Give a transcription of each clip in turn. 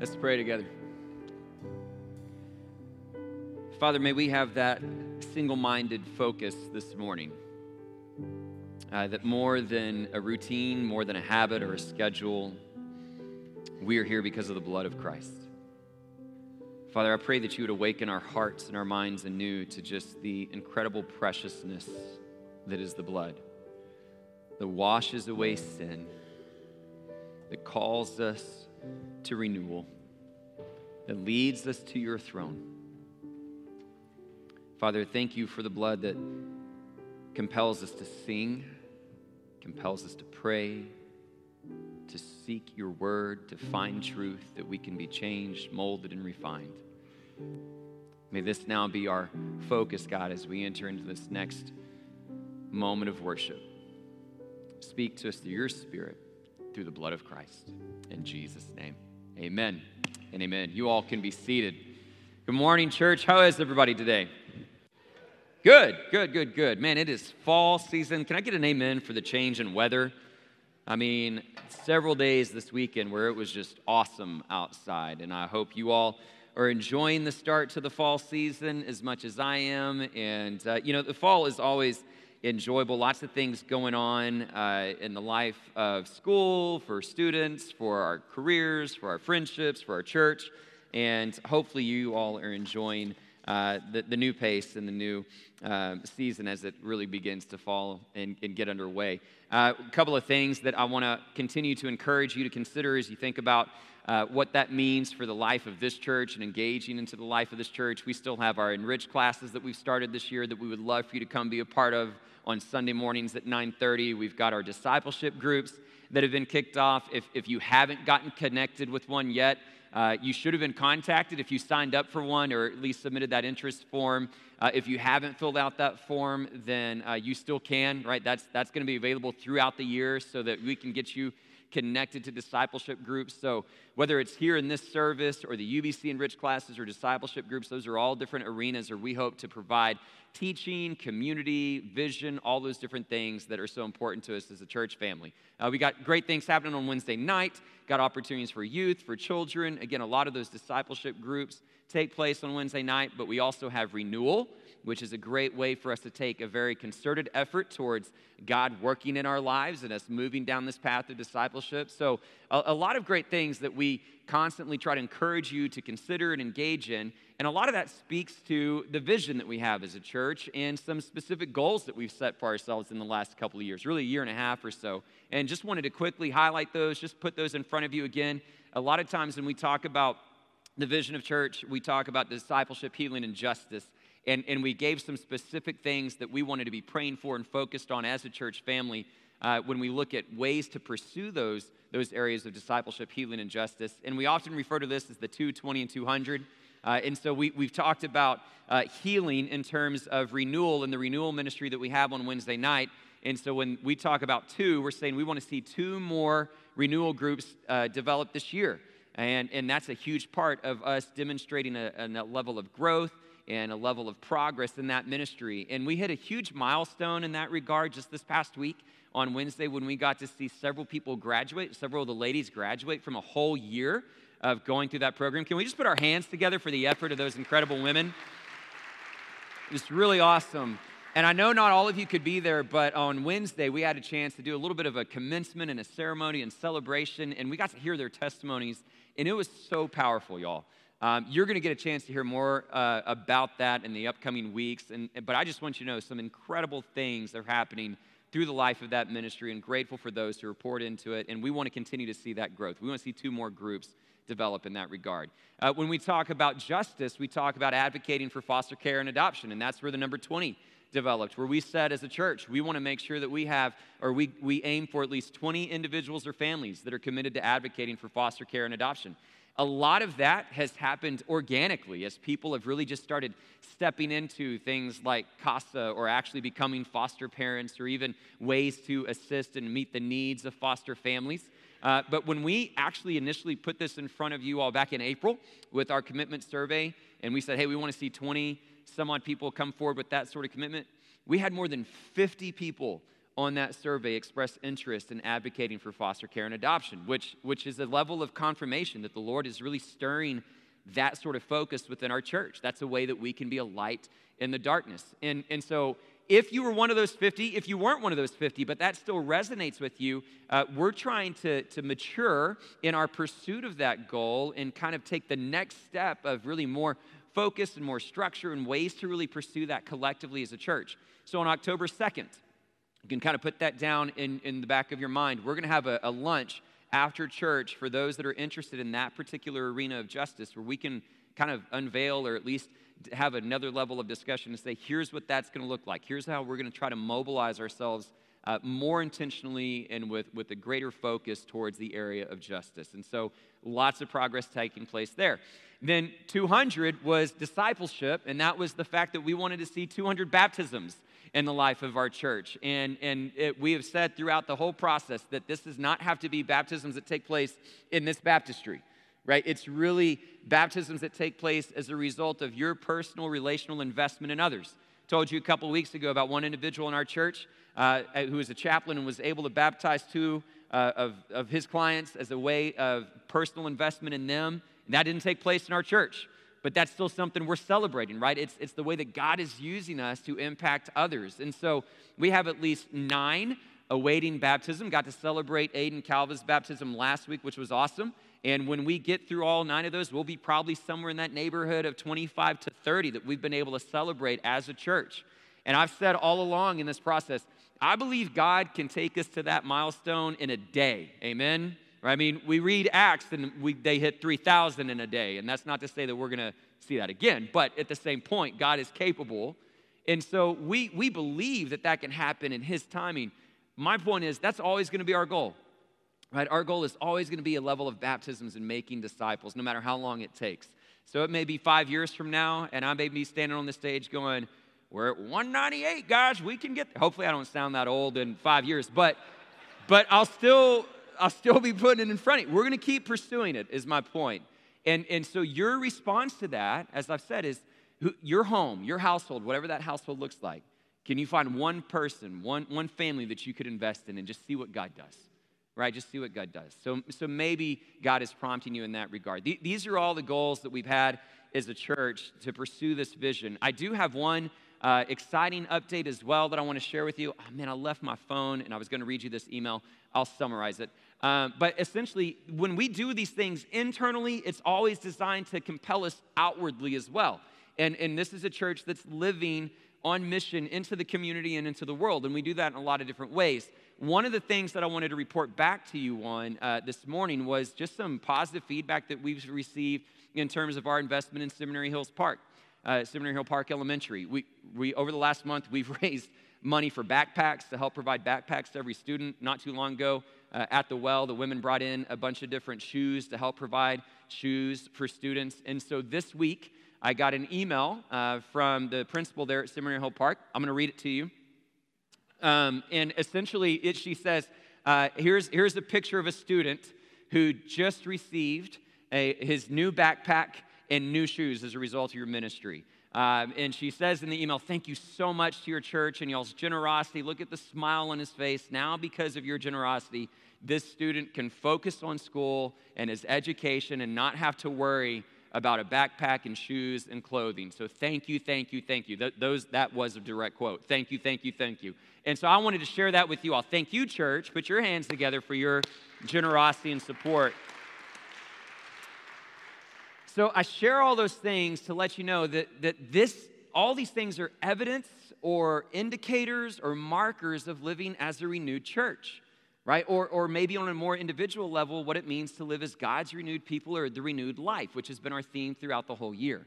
Let's pray together. Father, may we have that single minded focus this morning. Uh, that more than a routine, more than a habit or a schedule, we are here because of the blood of Christ. Father, I pray that you would awaken our hearts and our minds anew to just the incredible preciousness that is the blood that washes away sin, that calls us to renewal, that leads us to your throne. Father, thank you for the blood that compels us to sing, compels us to pray, to seek your word, to find truth, that we can be changed, molded, and refined. May this now be our focus, God, as we enter into this next moment of worship. Speak to us through your spirit, through the blood of Christ. In Jesus' name, amen and amen. You all can be seated. Good morning, church. How is everybody today? Good, good, good, good. Man, it is fall season. Can I get an amen for the change in weather? I mean, several days this weekend where it was just awesome outside, and I hope you all are enjoying the start to the fall season as much as I am. And, uh, you know, the fall is always enjoyable. Lots of things going on uh, in the life of school, for students, for our careers, for our friendships, for our church. And hopefully, you all are enjoying uh, the, the, new pace and the new uh, season as it really begins to fall and, and get underway. Uh, a couple of things that I want to continue to encourage you to consider as you think about uh, what that means for the life of this church and engaging into the life of this church. We still have our enriched classes that we've started this year that we would love for you to come be a part of on Sunday mornings at 9:30. We've got our discipleship groups that have been kicked off. If, if you haven't gotten connected with one yet, uh, you should have been contacted if you signed up for one or at least submitted that interest form. Uh, if you haven't filled out that form, then uh, you still can, right? That's, that's going to be available throughout the year so that we can get you connected to discipleship groups. So, whether it's here in this service or the UBC Enrich classes or discipleship groups, those are all different arenas where we hope to provide teaching, community, vision, all those different things that are so important to us as a church family. Uh, we got great things happening on Wednesday night, got opportunities for youth, for children. Again, a lot of those discipleship groups take place on Wednesday night, but we also have renewal which is a great way for us to take a very concerted effort towards God working in our lives and us moving down this path of discipleship. So, a, a, lot of great things that we constantly try to encourage you to consider and engage in. And a lot of that speaks to the vision that we have as a church and some specific goals that we've set for ourselves in the last couple of years, really a year and a half or so. And just wanted to quickly highlight those, just put those in front of you again. A lot of times when we talk about the vision of church, we talk about discipleship, healing, and justice. And, and we gave some specific things that we wanted to be praying for and focused on as a church family uh, when we look at ways to pursue those, those areas of discipleship, healing, and justice. And we often refer to this as the 220 and 200. Uh, and so we, we've talked about uh, healing in terms of renewal and the renewal ministry that we have on Wednesday night. And so when we talk about two, we're saying we want to see two more renewal groups uh, develop this year. And, and that's a huge part of us demonstrating a, a level of growth and a level of progress in that ministry. And we hit a huge milestone in that regard just this past week on Wednesday when we got to see several people graduate, several of the ladies graduate from a whole year of going through that program. Can we just put our hands together for the effort of those incredible women? It's really awesome. And I know not all of you could be there, but on Wednesday we had a chance to do a little bit of a commencement and a ceremony and celebration, and we got to hear their testimonies, and it was so powerful, y'all. Um, you're going to get a chance to hear more uh, about that in the upcoming weeks. And, but I just want you to know some incredible things are happening through the life of that ministry and grateful for those who report into it. And we want to continue to see that growth. We want to see two more groups develop in that regard. Uh, when we talk about justice, we talk about advocating for foster care and adoption. And that's where the number 20 developed, where we said as a church, we want to make sure that we have, or we, we aim for at least 20 individuals or families that are committed to advocating for foster care and adoption a lot of that has happened organically as people have really just started stepping into things like CASA or actually becoming foster parents or even ways to assist and meet the needs of foster families. Uh, but when we actually initially put this in front of you all back in April with our commitment survey, and we said, hey, we want to see 20 some odd people come forward with that sort of commitment, we had more than 50 people on that survey expressed interest in advocating for foster care and adoption, which, which is a level of confirmation that the Lord is really stirring that sort of focus within our church. That's a way that we can be a light in the darkness. And, and so, if you were one of those 50, if you weren't one of those 50, but that still resonates with you, uh, we're trying to, to mature in our pursuit of that goal and kind of take the next step of really more focus and more structure and ways to really pursue that collectively as a church. So on October 2nd, you can kind of put that down in, in the back of your mind. We're going to have a, a lunch after church for those that are interested in that particular arena of justice where we can kind of unveil or at least have another level of discussion and say, here's what that's going to look like. Here's how we're going to try to mobilize ourselves uh, more intentionally and with, with a greater focus towards the area of justice. And so lots of progress taking place there. Then 200 was discipleship, and that was the fact that we wanted to see 200 baptisms in the life of our church. And, and it, we have said throughout the whole process that this does not have to be baptisms that take place in this baptistry, right? It's really baptisms that take place as a result of your personal relational investment in others. Told you a couple weeks ago about one individual in our church uh, who was a chaplain and was able to baptize two uh, of, of his clients as a way of personal investment in them. And that didn't take place in our church but that's still something we're celebrating, right? It's, it's the way that God is using us to impact others. And so we have at least nine awaiting baptism. Got to celebrate Aiden Calva's baptism last week, which was awesome. And when we get through all nine of those, we'll be probably somewhere in that neighborhood of 25 to 30 that we've been able to celebrate as a church. And I've said all along in this process, I believe God can take us to that milestone in a day. Amen? I mean, we read Acts and we, they hit 3,000 in a day, and that's not to say that we're going to see that again, but at the same point, God is capable. And so we, we believe that that can happen in His timing. My point is, that's always going to be our goal, right? Our goal is always going to be a level of baptisms and making disciples, no matter how long it takes. So it may be five years from now, and I may be standing on the stage going, We're at 198, guys, we can get there. Hopefully, I don't sound that old in five years, but, but I'll still I'll still be putting it in front of you. We're going to keep pursuing it, is my point. And, and so your response to that, as I've said, is your home, your household, whatever that household looks like. Can you find one person, one, one family that you could invest in and just see what God does? Right? Just see what God does. So, so maybe God is prompting you in that regard. These are all the goals that we've had as a church to pursue this vision. I do have one uh, exciting update as well that I want to share with you. Oh, man, I left my phone and I was going to read you this email. I'll summarize it. Um, but essentially, when we do these things internally, it's always designed to compel us outwardly as well. And, and this is a church that's living on mission into the community and into the world. And we do that in a lot of different ways. One of the things that I wanted to report back to you on uh, this morning was just some positive feedback that we've received in terms of our investment in Seminary Hills Park, uh, Seminary Hill Park Elementary. We, we, over the last month, we've raised money for backpacks to help provide backpacks to every student. Not too long ago, uh, at the well, the women brought in a bunch of different shoes to help provide shoes for students. And so this week, I got an email uh, from the principal there at Seminary Hill Park. I'm going to read it to you. Um, and essentially, it, she says, uh, here's, here's a picture of a student who just received a, his new backpack and new shoes as a result of your ministry. Um, and she says in the email, Thank you so much to your church and y'all's generosity. Look at the smile on his face. Now, because of your generosity, this student can focus on school and his education and not have to worry about a backpack and shoes and clothing. So thank you, thank you, thank you. Th- those, that was a direct quote. Thank you, thank you, thank you. And so I wanted to share that with you all. Thank you, church. Put your hands together for your generosity and support. So I share all those things to let you know that, that this, all these things are evidence or indicators or markers of living as a renewed church, right? Or, or maybe on a more individual level, what it means to live as God's renewed people or the renewed life, which has been our theme throughout the whole year.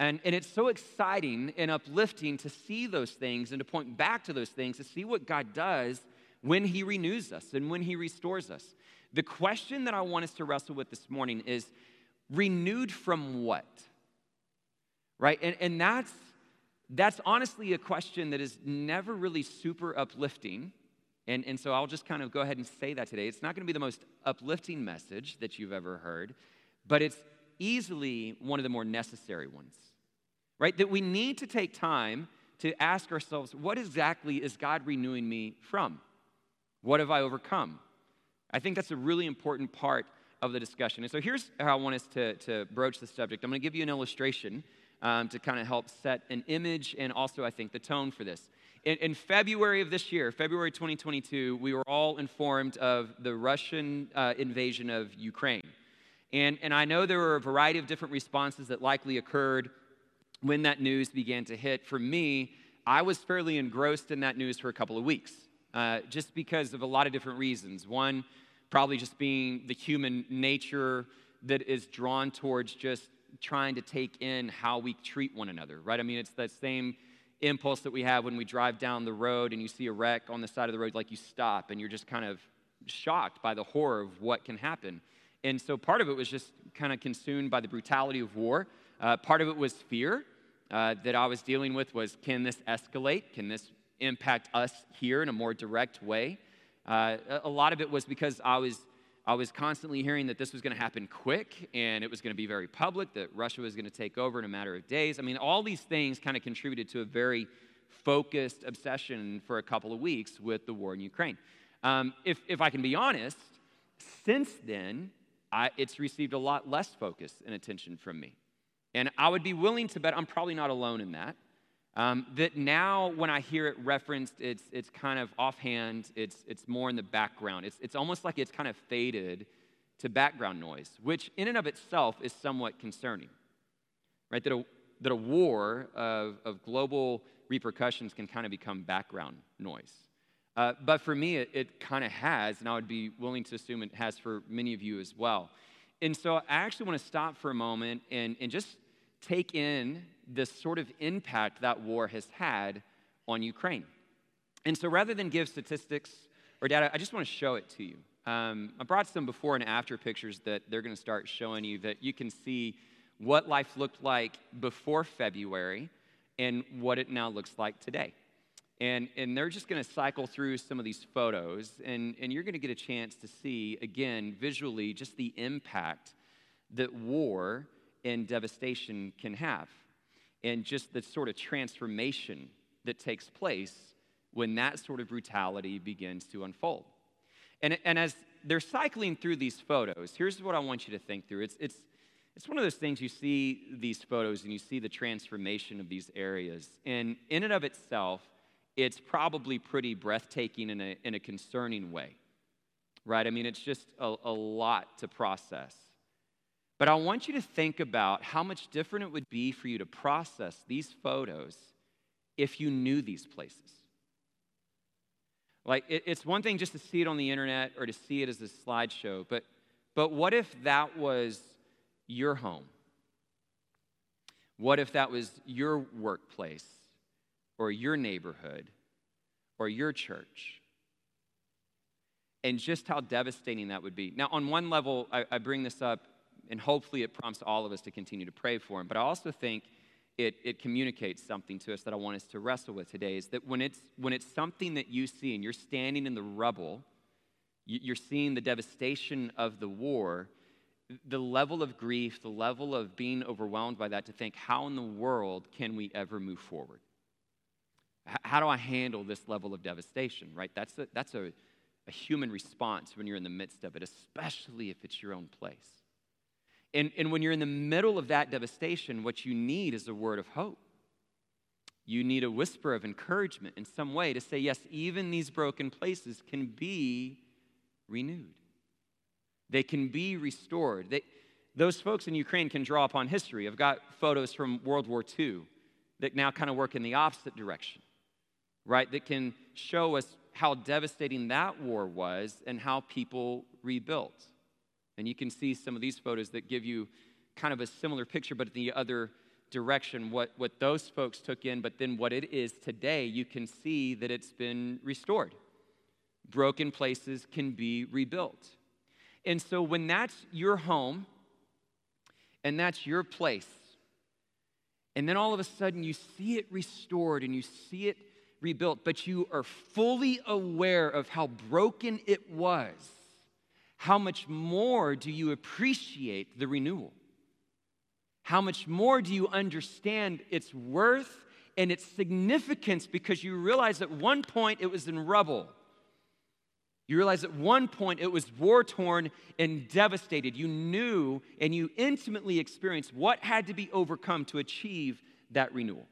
And, and it's so exciting and uplifting to see those things and to point back to those things, to see what God does when He renews us and when He restores us. The question that I want us to wrestle with this morning is renewed from what? Right? And, and that's, that's honestly a question that is never really super uplifting. And, and so I'll just kind of go ahead and say that today. It's not going to be the most uplifting message that you've ever heard, but it's easily one of the more necessary ones, right? That we need to take time to ask ourselves, what exactly is God renewing me from? What have I overcome? I think that's a really important part of the discussion. And so here's how I want us to, to broach the subject. I'm going to give you an illustration um, to kind of help set an image and also, I think, the tone for this. In, in, February of this year, February 2022, we were all informed of the Russian uh, invasion of Ukraine. And, and I know there were a variety of different responses that likely occurred when that news began to hit. For me, I was fairly engrossed in that news for a couple of weeks, uh, just because of a lot of different reasons. One, probably just being the human nature that is drawn towards just trying to take in how we treat one another, right? I mean, it's that same impulse that we have when we drive down the road and you see a wreck on the side of the road, like you stop and you're just kind of shocked by the horror of what can happen. And so part of it was just kind of consumed by the brutality of war. Uh, part of it was fear uh, that I was dealing with was can this escalate? Can this impact us here in a more direct way? Uh, a lot of it was because I was, I was constantly hearing that this was going to happen quick and it was going to be very public, that Russia was going to take over in a matter of days. I mean, all these things kind of contributed to a very focused obsession for a couple of weeks with the war in Ukraine. Um, if, if I can be honest, since then, I, it's received a lot less focus and attention from me. And I would be willing to bet I'm probably not alone in that. Um, that now, when I hear it referenced, it's, it's kind of offhand, it's, it's more in the background. It's, it's almost like it's kind of faded to background noise, which in and of itself is somewhat concerning, right? That a, that a war of, of global repercussions can kind of become background noise. Uh, but for me, it, it kind of has, and I would be willing to assume it has for many of you as well. And so I actually want to stop for a moment and, and just take in the sort of impact that war has had on Ukraine. And so rather than give statistics or data, I just want to show it to you. Um, I brought some before and after pictures that they're going to start showing you that you can see what life looked like before February and what it now looks like today. And, and they're just going to cycle through some of these photos, and, and you're going to get a chance to see, again, visually, just the impact that war and devastation can have and just the sort of transformation that takes place when that sort of brutality begins to unfold. And, and as they're cycling through these photos, here's what I want you to think through. It's, it's, it's one of those things you see these photos and you see the transformation of these areas. And in and of itself, it's probably pretty breathtaking in a, in a concerning way, right? I mean, it's just a, a lot to process. But I want you to think about how much different it would be for you to process these photos if you knew these places. Like, it, it's one thing just to see it on the internet or to see it as a slideshow, but, but what if that was your home? What if that was your workplace or your neighborhood or your church? And just how devastating that would be. Now, on one level, I, I bring this up and hopefully it prompts all of us to continue to pray for him. But I also think it, it communicates something to us that I want us to wrestle with today is that when it's, when it's something that you see and you're standing in the rubble, you're seeing the devastation of the war, the level of grief, the level of being overwhelmed by that, to think, how in the world can we ever move forward? How do I handle this level of devastation, right? That's a, that's a, a human response when you're in the midst of it, especially if it's your own place. And, and when you're in the middle of that devastation, what you need is a word of hope. You need a whisper of encouragement in some way to say, yes, even these broken places can be renewed. They can be restored. They, those folks in Ukraine can draw upon history. I've got photos from World War II that now kind of work in the opposite direction, right? That can show us how devastating that war was and how people rebuilt. And you can see some of these photos that give you kind of a similar picture, but in the other direction, what, what those folks took in, but then what it is today, you can see that it's been restored. Broken places can be rebuilt. And so when that's your home and that's your place, and then all of a sudden you see it restored and you see it rebuilt, but you are fully aware of how broken it was how much more do you appreciate the renewal? How much more do you understand its worth and its significance because you realize at one point it was in rubble. You realize at one point it was war torn and devastated. You knew and you intimately experienced what had to be overcome to achieve that renewal.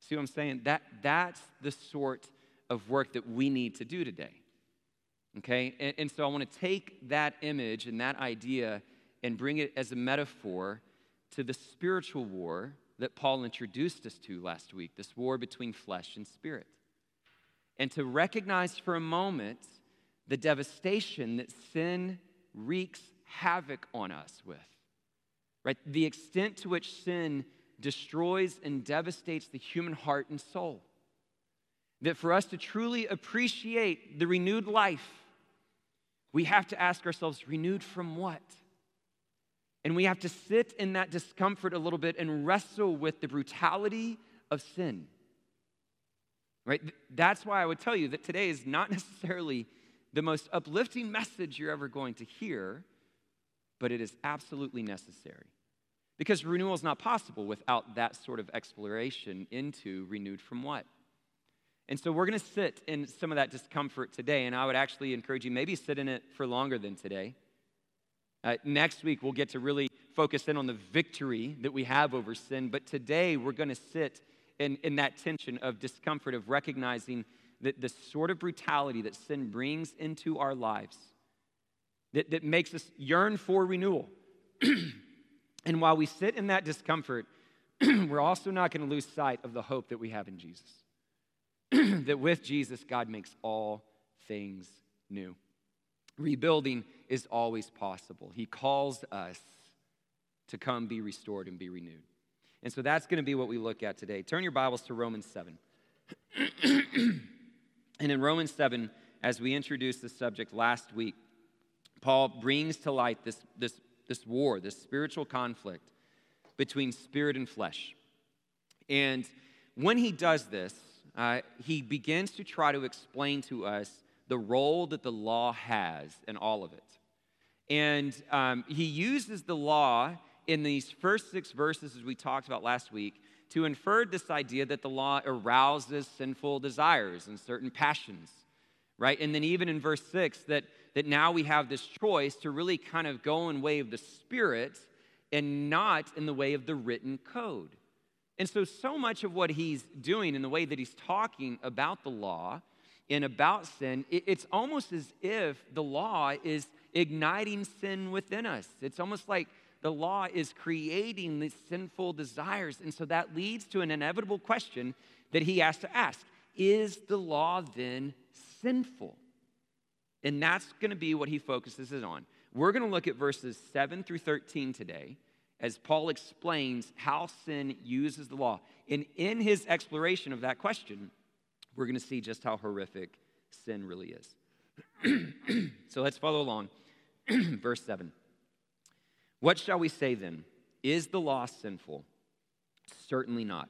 See what I'm saying? That, that's the sort of work that we need to do today. Okay? And, and so I want to take that image and that idea and bring it as a metaphor to the spiritual war that Paul introduced us to last week this war between flesh and spirit and to recognize for a moment the devastation that sin wreaks havoc on us with. Right? The extent to which sin destroys and devastates the human heart and soul. That for us to truly appreciate the renewed life, we have to ask ourselves, renewed from what? And we have to sit in that discomfort a little bit and wrestle with the brutality of sin. Right? That's why I would tell you that today is not necessarily the most uplifting message you're ever going to hear, but it is absolutely necessary. Because renewal is not possible without that sort of exploration into renewed from what? And so we're going to sit in some of that discomfort today, and I would actually encourage you maybe sit in it for longer than today. Uh, next week, we'll get to really focus in on the victory that we have over sin, but today we're going to sit in, in that tension of discomfort, of recognizing that the sort of brutality that sin brings into our lives that, that makes us yearn for renewal. and while we sit in that discomfort, we're also not going to lose sight of the hope that we have in Jesus. that with Jesus, God makes all things new. Rebuilding is always possible. He calls us to come be restored and be renewed. And so that's going to be what we look at today. Turn your Bibles to Romans 7. and in Romans 7, as we introduced the subject last week, Paul brings to light this, this, this war, this spiritual conflict between spirit and flesh. And when he does this, uh, he begins to try to explain to us the role that the law has in all of it. And um, he uses the law in these first six verses, as we talked about last week, to infer this idea that the law arouses sinful desires and certain passions, right? And then even in verse six, that, that now we have this choice to really kind of go in way of the Spirit and not in the way of the written code. And so, so much of what he's doing in the way that he's talking about the law and about sin, it's almost as if the law is igniting sin within us. It's almost like the law is creating these sinful desires. And so that leads to an inevitable question that he has to ask Is the law then sinful? And that's going to be what he focuses on. We're going to look at verses 7 through 13 today as Paul explains how sin uses the law. And in his exploration of that question, we're going to see just how horrific sin really is. so let's follow along. Verse 7. What shall we say then? Is the law sinful? Certainly not.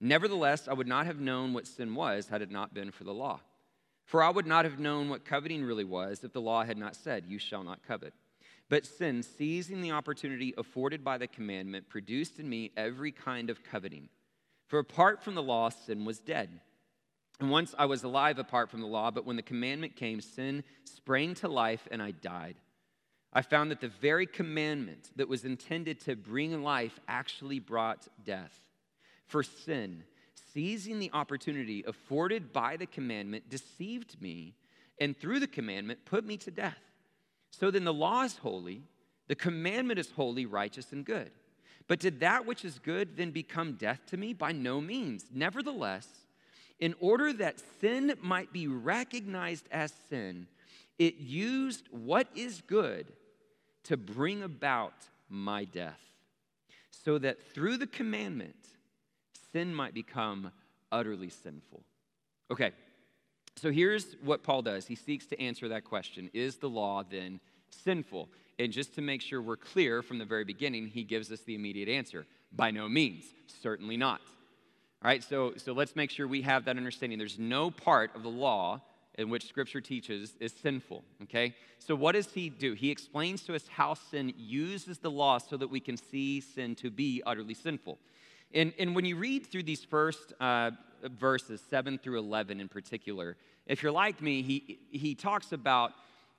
Nevertheless, I would not have known what sin was had it not been for the law. For I would not have known what coveting really was if the law had not said, You shall not covet. But sin, seizing the opportunity afforded by the commandment, produced in me every kind of coveting. For apart from the law, sin was dead. And once I was alive apart from the law, but when the commandment came, sin sprang to life and I died. I found that the very commandment that was intended to bring life actually brought death. For sin, seizing the opportunity afforded by the commandment, deceived me, and through the commandment, put me to death. So then the law is holy, the commandment is holy, righteous, and good. But did that which is good then become death to me? By no means. Nevertheless, in order that sin might be recognized as sin, it used what is good to bring about my death, so that through the commandment, sin might become utterly sinful. Okay, so here's what Paul does. He seeks to answer that question Is the law then sinful? And just to make sure we're clear from the very beginning, he gives us the immediate answer by no means, certainly not. All right, so, so let's make sure we have that understanding. There's no part of the law in which Scripture teaches is sinful. Okay? So, what does he do? He explains to us how sin uses the law so that we can see sin to be utterly sinful. And, and when you read through these first uh, verses, 7 through 11 in particular, if you're like me, he, he talks about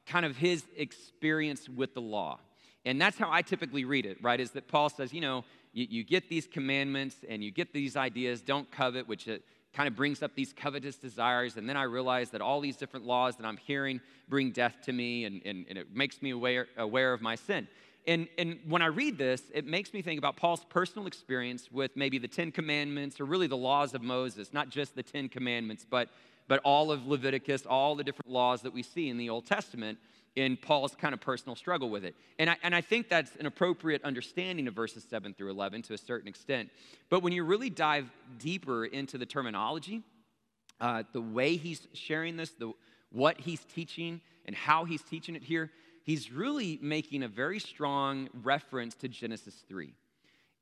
kind of his experience with the law. And that's how I typically read it, right? Is that Paul says, you know, you, you get these commandments and you get these ideas, don't covet, which it kind of brings up these covetous desires. And then I realize that all these different laws that I'm hearing bring death to me and, and, and it makes me aware, aware of my sin. And, and when I read this, it makes me think about Paul's personal experience with maybe the Ten Commandments or really the laws of Moses, not just the Ten Commandments, but, but all of Leviticus, all the different laws that we see in the Old Testament in Paul's kind of personal struggle with it. And I, and I think that's an appropriate understanding of verses 7 through 11 to a certain extent. But when you really dive deeper into the terminology, uh, the way he's sharing this, the, what he's teaching, and how he's teaching it here, he's really making a very strong reference to Genesis 3.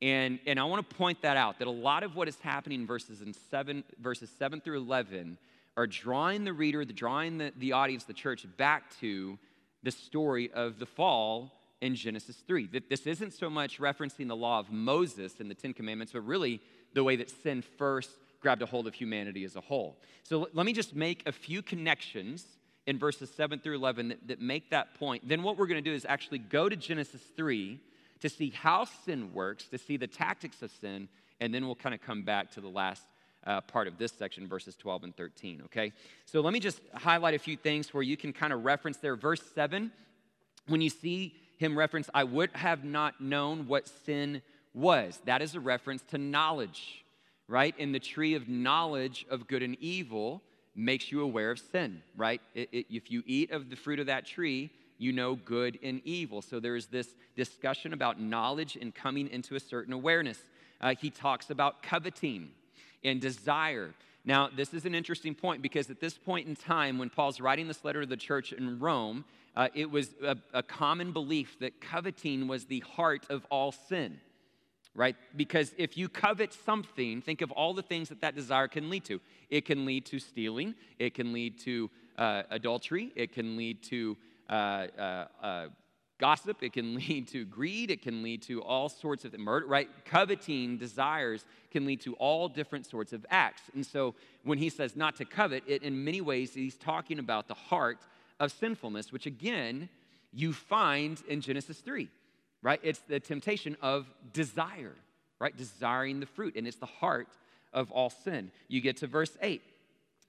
And, and I want to point that out that a lot of what is happening in verses, in seven, verses 7 through 11 are drawing the reader, the, drawing the, the audience, the church, back to the story of the fall in Genesis 3. That this isn't so much referencing the law of Moses and the Ten Commandments, but really the way that sin first grabbed a hold of humanity as a whole. So let me just make a few connections in verses 7 through 11 that, that make that point. Then what we're going to do is actually go to Genesis 3 to see how sin works, to see the tactics of sin, and then we'll kind of come back to the last uh, part of this section, verses 12 and 13, okay? So let me just highlight a few things where you can kind of reference there. Verse 7, when you see him reference, I would have not known what sin was. That is a reference to knowledge, right? In the tree of knowledge of good and evil makes you aware of sin, right? It, it, if you eat of the fruit of that tree, you know good and evil. So there's this discussion about knowledge and coming into a certain awareness. Uh, he talks about coveting, and desire. Now, this is an interesting point because at this point in time, when Paul's writing this letter to the church in Rome, uh, it was a, a common belief that coveting was the heart of all sin, right? Because if you covet something, think of all the things that that desire can lead to. It can lead to stealing, it can lead to uh, adultery, it can lead to uh, uh, uh gossip, it can lead to greed, it can lead to all sorts of murder, right? Coveting desires can lead to all different sorts of acts. And so when he says not to covet, it in many ways he's talking about the heart of sinfulness, which again you find in Genesis 3, right? It's the temptation of desire, right? Desiring the fruit, and it's the heart of all sin. You get to verse 8.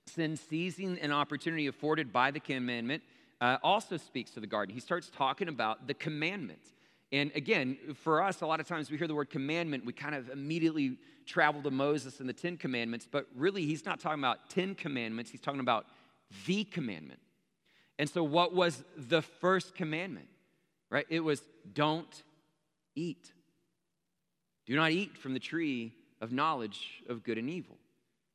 Sin seizing an opportunity afforded by the commandment uh, also speaks to the garden. He starts talking about the commandment. And again, for us, a lot of times we hear the word commandment, we kind of immediately travel to Moses and the Ten Commandments, but really, he's not talking about Ten Commandments, he's talking about the commandment. And so, what was the first commandment? Right? It was don't eat. Do not eat from the tree of knowledge of good and evil.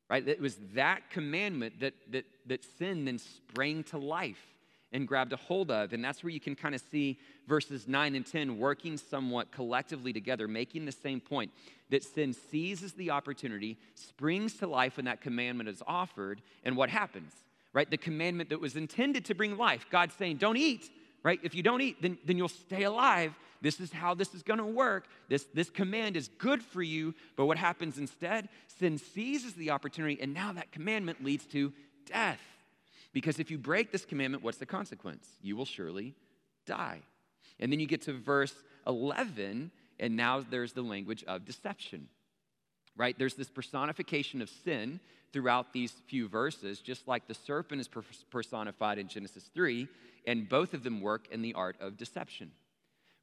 Right? It was that commandment that, that, that sin then sprang to life and grabbed a hold of. And that's where you can kind of see verses 9 and 10 working somewhat collectively together, making the same point that sin seizes the opportunity, springs to life when that commandment is offered, and what happens? Right? The commandment that was intended to bring life. God saying, don't eat, right? If you don't eat, then, then you'll stay alive. This is how this is going to work. This, this command is good for you. But what happens instead? Sin seizes the opportunity, and now that commandment leads to death. Because if you break this commandment, what's the consequence? You will surely die. And then you get to verse 11, and now there's the language of deception, right? There's this personification of sin throughout these few verses, just like the serpent is personified in Genesis 3, and both of them work in the art of deception,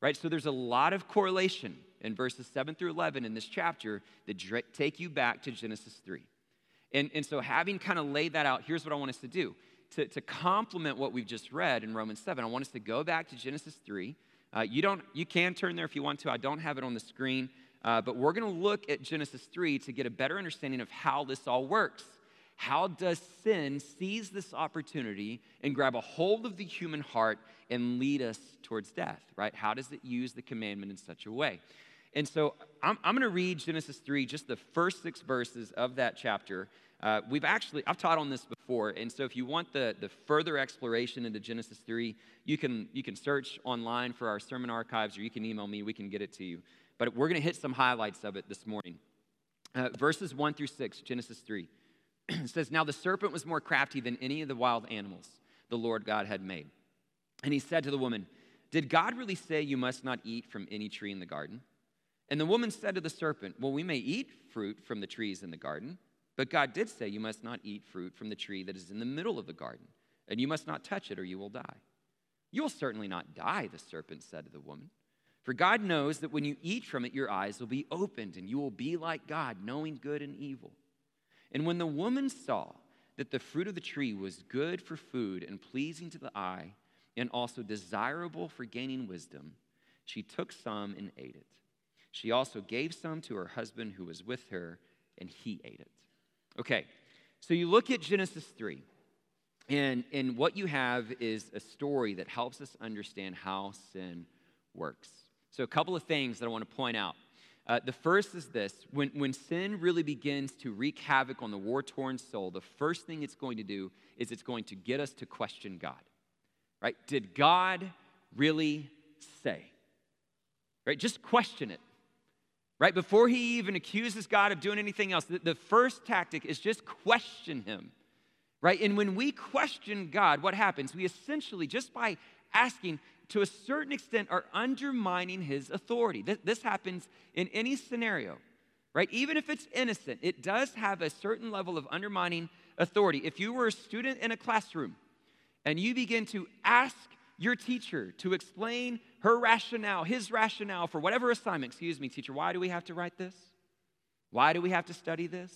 right? So there's a lot of correlation in verses 7 through 11 in this chapter that take you back to Genesis 3. And, and so, having kind of laid that out, here's what I want us to do to, to complement what we've just read in Romans 7, I want us to go back to Genesis 3. Uh, you, don't, you can turn there if you want to. I don't have it on the screen. Uh, but we're going to look at Genesis 3 to get a better understanding of how this all works. How does sin seize this opportunity and grab a hold of the human heart and lead us towards death, right? How does it use the commandment in such a way? And so I'm, I'm going to read Genesis 3, just the first six verses of that chapter. Uh, we've actually, I've taught on this before, and so if you want the, the further exploration into Genesis 3, you can, you can search online for our sermon archives or you can email me, we can get it to you. But we're going to hit some highlights of it this morning. Uh, verses 1 through 6, Genesis 3. it says, Now the serpent was more crafty than any of the wild animals the Lord God had made. And he said to the woman, Did God really say you must not eat from any tree in the garden? And the woman said to the serpent, Well, we may eat fruit from the trees in the garden, but God did say you must not eat fruit from the tree that is in the middle of the garden, and you must not touch it or you will die. You will certainly not die, the serpent said to the woman. For God knows that when you eat from it, your eyes will be opened, and you will be like God, knowing good and evil. And when the woman saw that the fruit of the tree was good for food and pleasing to the eye, and also desirable for gaining wisdom, she took some and ate it. She also gave some to her husband who was with her, and he ate it. Okay, so you look at Genesis 3, and, and what you have is a story that helps us understand how sin works. So, a couple of things that I want to point out. Uh, the first is this when, when sin really begins to wreak havoc on the war torn soul, the first thing it's going to do is it's going to get us to question God. Right? Did God really say? Right? Just question it. Right? Before he even accuses God of doing anything else, the, the first tactic is just question him. Right? And when we question God, what happens? We essentially, just by asking, to a certain extent, are undermining his authority. This, this happens in any scenario, right? Even if it's innocent, it does have a certain level of undermining authority. If you were a student in a classroom and you begin to ask your teacher to explain her rationale, his rationale for whatever assignment, excuse me, teacher, why do we have to write this? Why do we have to study this?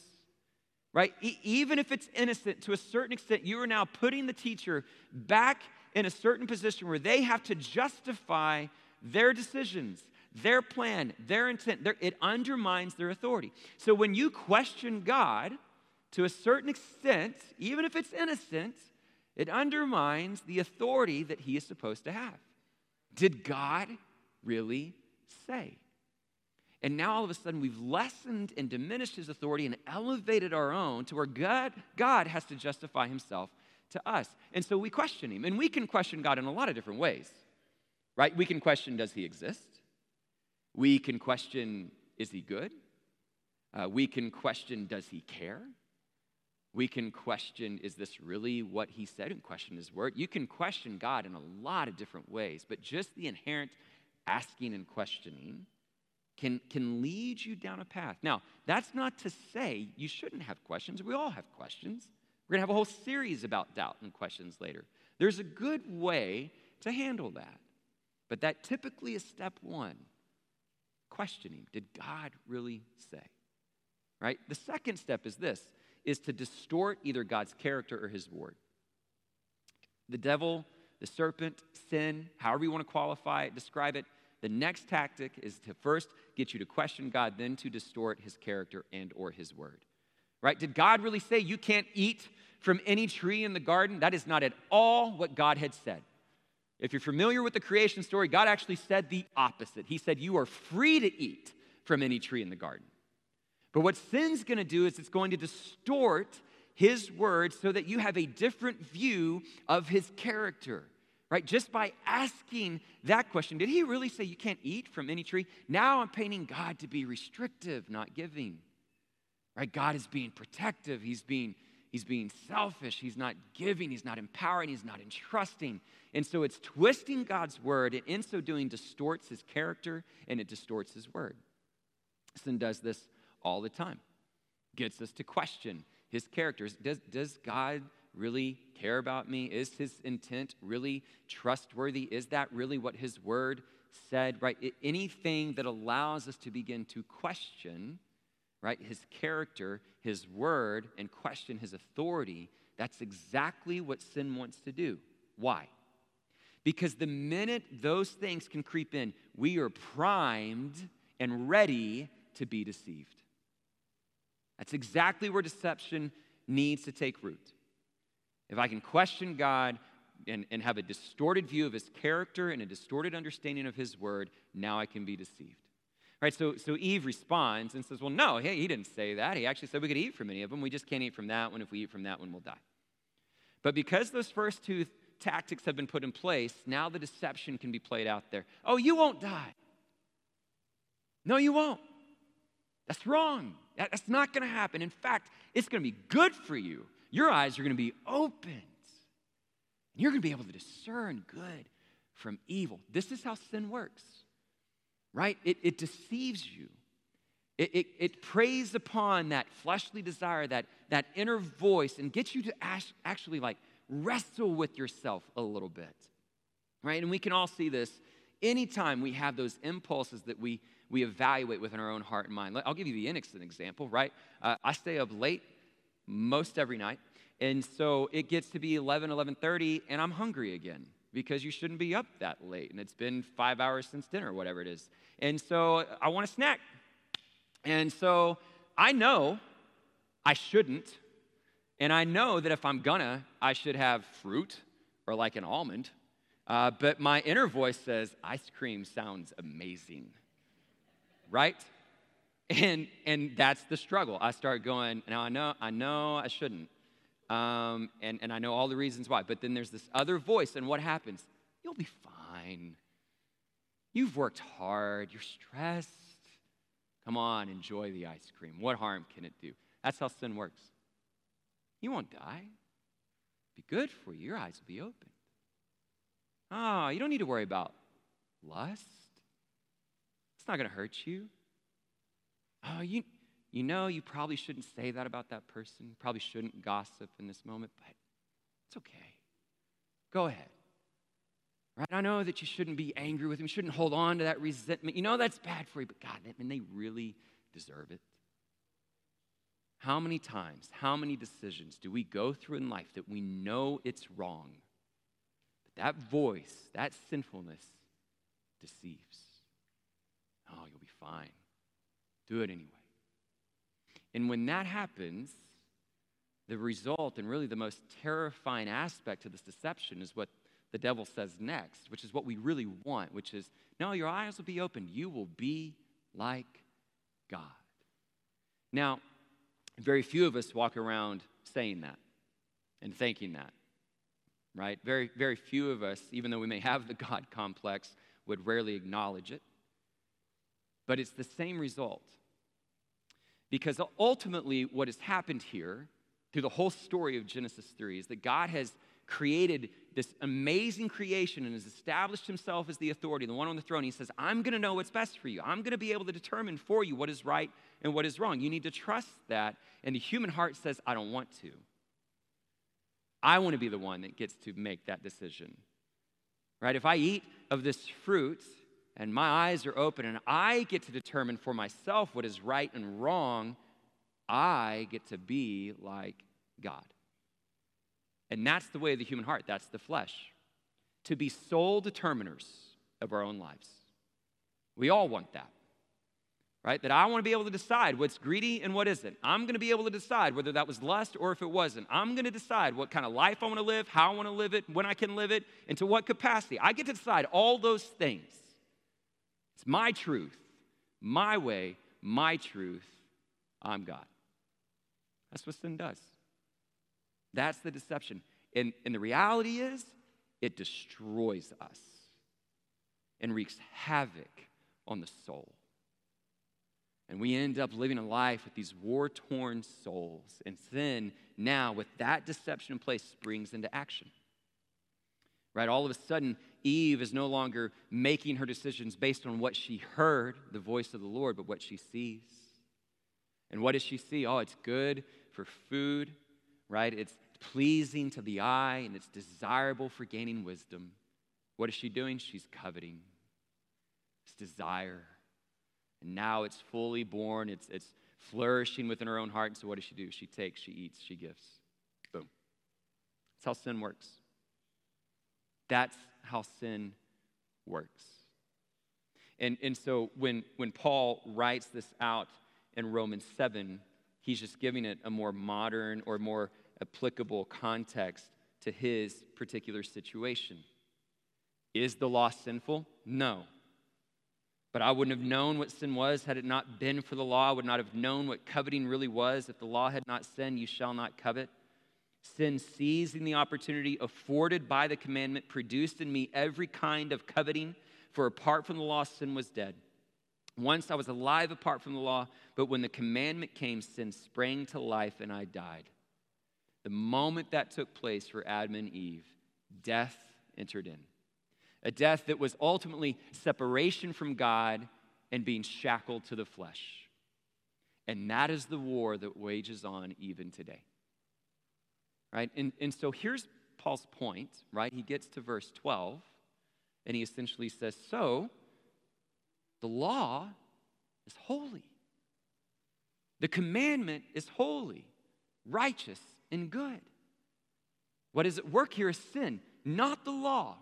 Right? E- even if it's innocent, to a certain extent, you are now putting the teacher back in a certain position where they have to justify their decisions, their plan, their intent. Their, it undermines their authority. So when you question God, to a certain extent, even if it's innocent, it undermines the authority that he is supposed to have. Did God really say? And now all of a sudden we've lessened and diminished his authority and elevated our own to where God, God has to justify himself to us. And so we question him. And we can question God in a lot of different ways, right? We can question, does he exist? We can question, is he good? Uh, we can question, does he care? We can question, is this really what he said? And question his word. You can question God in a lot of different ways, but just the inherent asking and questioning can, can lead you down a path. Now, that's not to say you shouldn't have questions. We all have questions. We're going to have a whole series about doubt and questions later. There's a good way to handle that. But that typically is step one questioning. Did God really say? Right? The second step is this is to distort either God's character or his word. The devil, the serpent, sin, however you want to qualify it, describe it, the next tactic is to first get you to question God, then to distort his character and or his word. Right? Did God really say you can't eat from any tree in the garden. That is not at all what God had said. If you're familiar with the creation story, God actually said the opposite. He said, You are free to eat from any tree in the garden. But what sin's gonna do is it's going to distort his word so that you have a different view of his character, right? Just by asking that question, did he really say you can't eat from any tree? Now I'm painting God to be restrictive, not giving, right? God is being protective, he's being He's being selfish. He's not giving. He's not empowering. He's not entrusting. And so it's twisting God's word, and in so doing, distorts his character and it distorts his word. Sin does this all the time, gets us to question his character. Does, does God really care about me? Is his intent really trustworthy? Is that really what his word said? Right? Anything that allows us to begin to question right? His character, his word, and question his authority. That's exactly what sin wants to do. Why? Because the minute those things can creep in, we are primed and ready to be deceived. That's exactly where deception needs to take root. If I can question God and, and have a distorted view of his character and a distorted understanding of his word, now I can be deceived. Right, so, so Eve responds and says, Well, no, he didn't say that. He actually said we could eat from any of them. We just can't eat from that one. If we eat from that one, we'll die. But because those first two tactics have been put in place, now the deception can be played out there. Oh, you won't die. No, you won't. That's wrong. That's not going to happen. In fact, it's going to be good for you. Your eyes are going to be opened. You're going to be able to discern good from evil. This is how sin works, right? It, it deceives you. It, it, it, preys upon that fleshly desire, that, that inner voice, and gets you to actually like wrestle with yourself a little bit, right? And we can all see this anytime we have those impulses that we, we evaluate within our own heart and mind. I'll give you the innocent example, right? Uh, I stay up late most every night, and so it gets to be 11, 11.30, and I'm hungry again because you shouldn't be up that late, and it's been five hours since dinner, whatever it is. And so I want a snack. And so I know I shouldn't, and I know that if I'm gonna, I should have fruit or like an almond uh, but my inner voice says, ice cream sounds amazing, right? And, and that's the struggle. I start going, now I know, I know I shouldn't. Um, and, and I know all the reasons why. But then there's this other voice, and what happens? You'll be fine. You've worked hard, you're stressed. Come on, enjoy the ice cream. What harm can it do? That's how sin works. You won't die. Be good for you. Your eyes will be open. Ah, you don't need to worry about lust. It's not going to hurt you. Oh, you, you know, you probably shouldn't say that about that person. Probably shouldn't gossip in this moment, but it's okay. Go ahead. Right? I know that you shouldn't be angry with him. You shouldn't hold on to that resentment. You know that's bad for you, but God, I mean, they really deserve it. How many times, how many decisions do we go through in life that we know it's wrong, But that voice, that sinfulness deceives. Oh, you'll be fine. Do it anyway. And when that happens, the result and really the most terrifying aspect of this deception is what the devil says next, which is what we really want, which is no, your eyes will be opened. You will be like God. Now, very few of us walk around saying that and thinking that right? Very, very few of us, even though we may have the God complex, would rarely acknowledge it. But it's the same result. Because ultimately, what has happened here through the whole story of Genesis 3 is that God has created this amazing creation and has established himself as the authority, the one on the throne. He says, I'm going to know what's best for you. I'm going to be able to determine for you what is right and what is wrong. You need to trust that. And the human heart says, I don't want to. I want to be the one that gets to make that decision. Right? If I eat of this fruit and my eyes are open and I get to determine for myself what is right and wrong, I get to be like God. And that's the way of the human heart, that's the flesh. To be sole determiners of our own lives. We all want that right? That I want to be able to decide what's greedy and what isn't. I'm going to be able to decide whether that was lust or if it wasn't. I'm going to decide what kind of life I want to live, how I want to live it, when I can live it, and to what capacity. I get to decide all those things. It's my truth, my way, my truth. I'm God. That's what sin does. That's the deception. And, and the reality is, it destroys us and wreaks havoc on the soul. And we end up living a life with these war torn souls. And sin, now, with that deception in place, springs into action. Right? All of a sudden, Eve is no longer making her decisions based on what she heard, the voice of the Lord, but what she sees. And what does she see? Oh, it's good for food, right? It's pleasing to the eye and it's desirable for gaining wisdom. What is she doing? She's coveting. It's desire. And now it's fully born, it's, it's flourishing within her own heart. And so what does she do? She takes, she eats, she gives. Boom. That's how sin works. That's how sin works. And, and so when, when Paul writes this out in Romans 7, he's just giving it a more modern or more applicable context to his particular situation. Is the law sinful? No. But I wouldn't have known what sin was had it not been for the law. I would not have known what coveting really was. If the law had not said, You shall not covet. Sin, seizing the opportunity afforded by the commandment, produced in me every kind of coveting, for apart from the law, sin was dead. Once I was alive apart from the law, but when the commandment came, sin sprang to life and I died. The moment that took place for Adam and Eve, death entered in. A death that was ultimately separation from God and being shackled to the flesh. And that is the war that wages on even today. Right? And, and so here's Paul's point, right? He gets to verse 12 and he essentially says, So, the law is holy. The commandment is holy, righteous, and good. What is at work here is sin, not the law.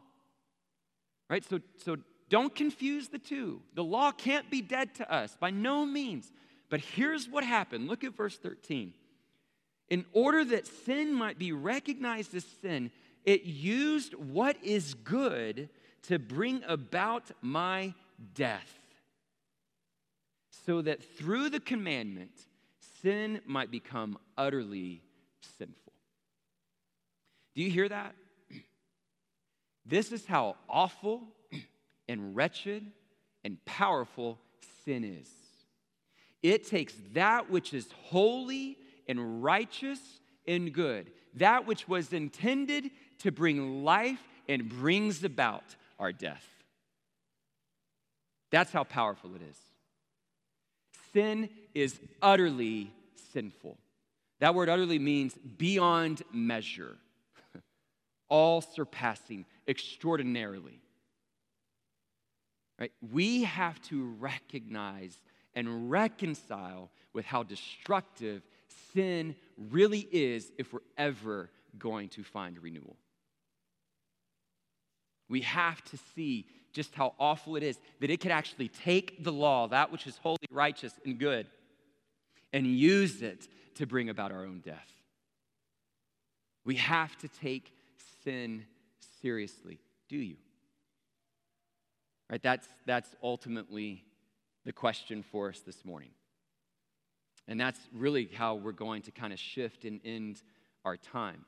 Right? So, so don't confuse the two. The law can't be dead to us by no means. But here's what happened. Look at verse 13. In order that sin might be recognized as sin, it used what is good to bring about my death, so that through the commandment, sin might become utterly sinful. Do you hear that? This is how awful and wretched and powerful sin is. It takes that which is holy and righteous and good, that which was intended to bring life and brings about our death. That's how powerful it is. Sin is utterly sinful. That word utterly means beyond measure, all surpassing, extraordinarily. Right? We have to recognize and reconcile with how destructive sin really is if we're ever going to find renewal. We have to see just how awful it is that it could actually take the law, that which is holy, righteous, and good, and use it to bring about our own death. We have to take sin seriously. Do you? Right? That's, that's ultimately the question for us this morning. And that's really how we're going to kind of shift and end our time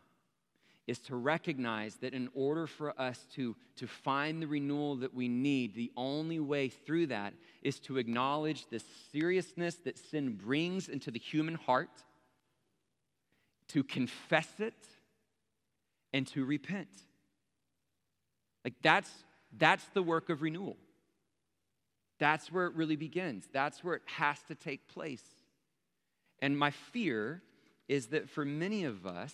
is to recognize that in order for us to, to find the renewal that we need, the only way through that is to acknowledge the seriousness that sin brings into the human heart, to confess it, and to repent. Like that's that's the work of renewal. That's where it really begins. That's where it has to take place. And my fear is that for many of us,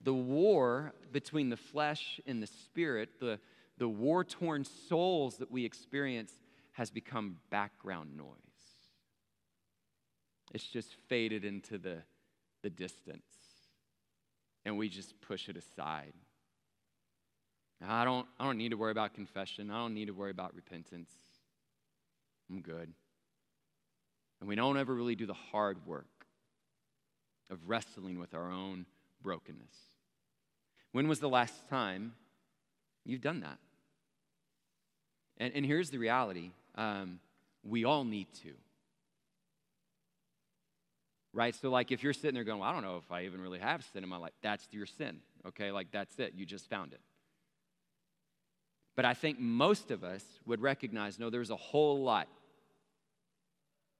the war between the flesh and the spirit, the, the war torn souls that we experience, has become background noise. It's just faded into the, the distance, and we just push it aside. I don't, I don't need to worry about confession. I don't need to worry about repentance. I'm good. And we don't ever really do the hard work of wrestling with our own brokenness. When was the last time you've done that? And, and here's the reality um, we all need to. Right? So, like, if you're sitting there going, well, I don't know if I even really have sin in my life, that's your sin. Okay? Like, that's it. You just found it. But I think most of us would recognize no, there's a whole lot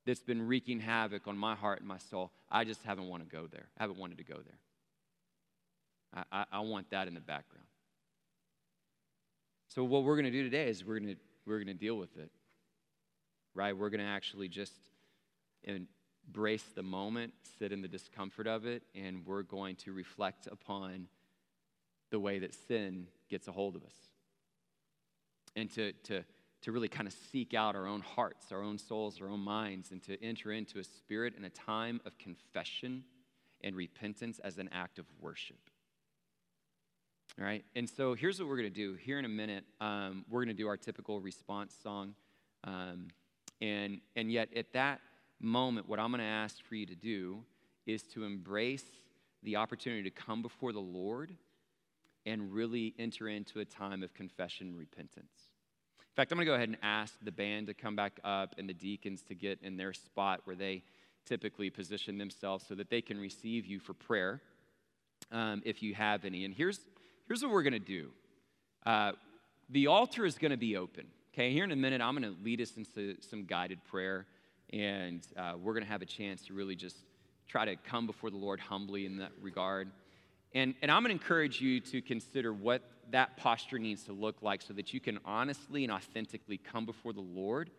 that's been wreaking havoc on my heart and my soul. I just haven't want to go there. I haven't wanted to go there. I, I, I want that in the background. So, what we're going to do today is we're going to, we're going to deal with it, right? We're going to actually just embrace the moment, sit in the discomfort of it, and we're going to reflect upon the way that sin gets a hold of us. And to, to, to really kind of seek out our own hearts, our own souls, our own minds, and to enter into a spirit and a time of confession and repentance as an act of worship. All right, and so here's what we're going to do. Here in a minute, um, we're going to do our typical response song. Um, and, and yet, at that moment, what I'm going to ask for you to do is to embrace the opportunity to come before the Lord and really enter into a time of confession and repentance. In fact, I'm going to go ahead and ask the band to come back up and the deacons to get in their spot where they typically position themselves so that they can receive you for prayer um, if you have any. And here's Here's what we're going to do uh, the altar is going to be open, Okay, here in a minute, I'm going to lead us into some guided prayer, and uh, we're going to have a chance to really just try to come before the Lord humbly in that regard. And, and I'm going to encourage you to consider what that posture needs to look like so that you can honestly and authentically come before the Lord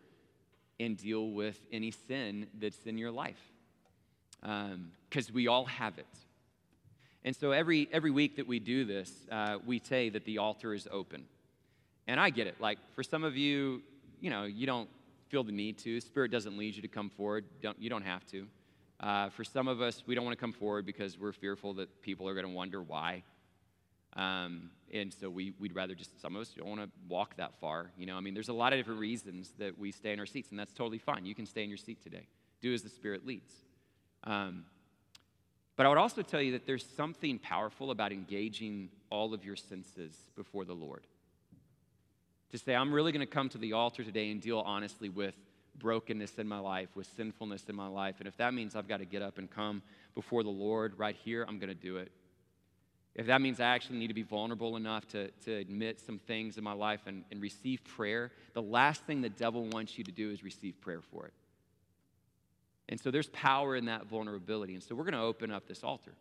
and deal with any sin that's in your life. Because um, we all have it. And so every, every week that we do this, uh, we say that the altar is open. And I get it. Like, for some of you, you know, you don't feel the need to. Spirit doesn't lead you to come forward. Don't, you don't have to. Uh, for some of us, we don't want to come forward because we're fearful that people are going to wonder why. Um, and so we, would rather just, some of us don't want to walk that far. You know, I mean, there's a lot of different reasons that we stay in our seats, and that's totally fine. You can stay in your seat today. Do as the Spirit leads. Um, but I would also tell you that there's something powerful about engaging all of your senses before the Lord. To say, I'm really going to come to the altar today and deal honestly with brokenness in my life, with sinfulness in my life. And if that means I've got to get up and come before the Lord right here, I'm going to do it. If that means I actually need to be vulnerable enough to, to admit some things in my life and, and receive prayer, the last thing the devil wants you to do is receive prayer for it. And so there's power in that vulnerability. And so we're going to open up this altar.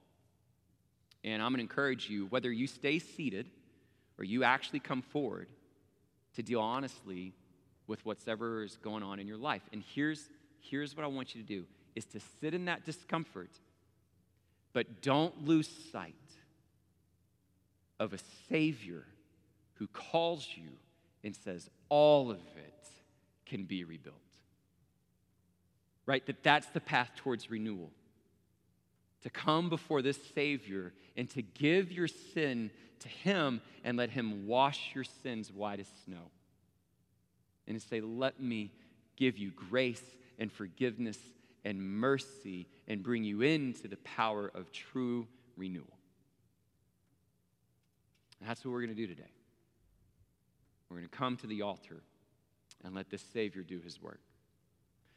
And I'm going to encourage you, whether you stay seated or you actually come forward, to deal honestly with whatever is going on in your life. And here's, here's what I want you to do is to sit in that discomfort, but don't lose sight of a Savior who calls you and says, all of it can be rebuilt. Right? That that's the path towards renewal. To come before this Savior and to give your sin to Him and let Him wash your sins white as snow and to say, Let me give you grace and forgiveness and mercy and bring you into the power of true renewal. And that's what we're going to do today. We're going to come to the altar and let this Savior do his work.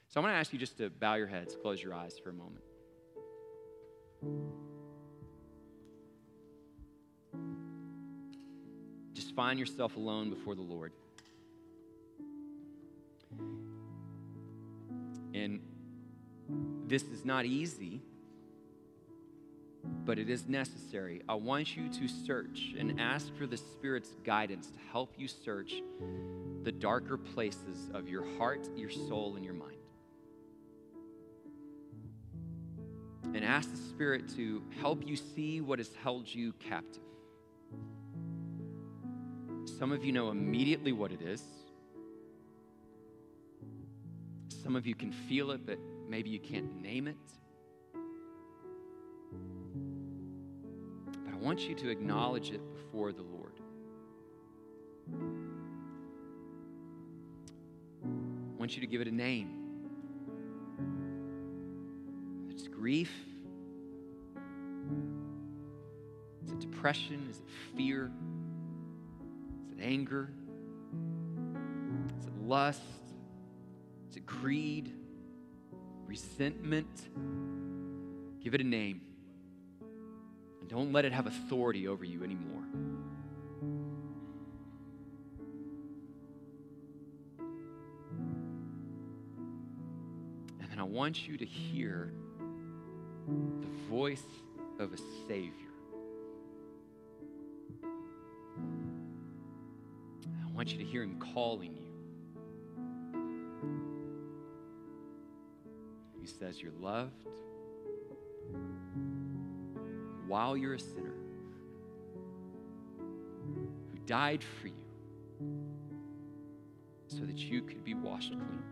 So I'm going to ask you just to bow your heads, close your eyes for a moment. Just find yourself alone before the Lord. And this is not easy, but it is necessary. I want you to search and ask for the Spirit's guidance to help you search the darker places of your heart, your soul, and your mind. And ask the Spirit to help you see what has held you captive. Some of you know immediately what it is. Some of you can feel it, but maybe you can't name it. Want you to acknowledge it before the Lord. I want you to give it a name. It's grief. Is it depression? Is it fear? Is it anger? Is it lust? Is it greed? Resentment? Give it a name. And don't let it have authority over you anymore. And then I want you to hear the voice of a Savior. I want you to hear Him calling you. He says you're loved while you're a sinner who died for you so that you could be washed clean.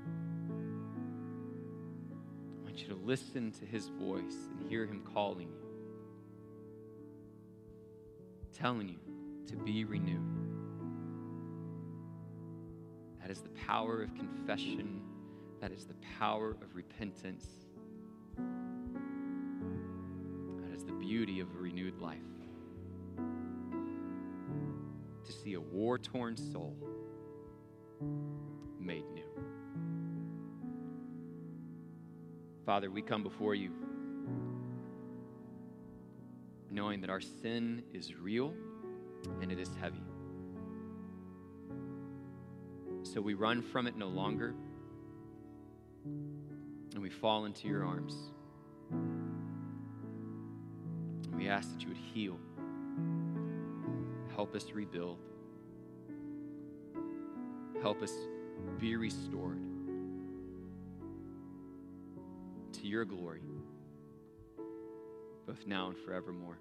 I want you to listen to his voice and hear him calling you, telling you to be renewed. That is the power of confession that is the power of repentance. Beauty of a renewed life. To see a war torn soul made new. Father, we come before you knowing that our sin is real and it is heavy. so we run from it no longer and we fall into your arms. Ask that you would heal, help us rebuild, help us be restored to your glory, both now and forevermore.